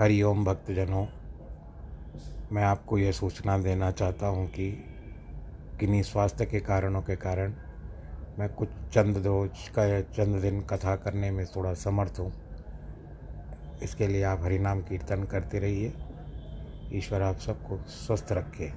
हरिओम भक्तजनों, मैं आपको यह सूचना देना चाहता हूँ कि किन्हीं स्वास्थ्य के कारणों के कारण मैं कुछ चंद रोज का चंद दिन कथा करने में थोड़ा समर्थ हूँ। इसके लिए आप हरिनाम कीर्तन करते रहिए। ईश्वर आप सबको स्वस्थ रखे।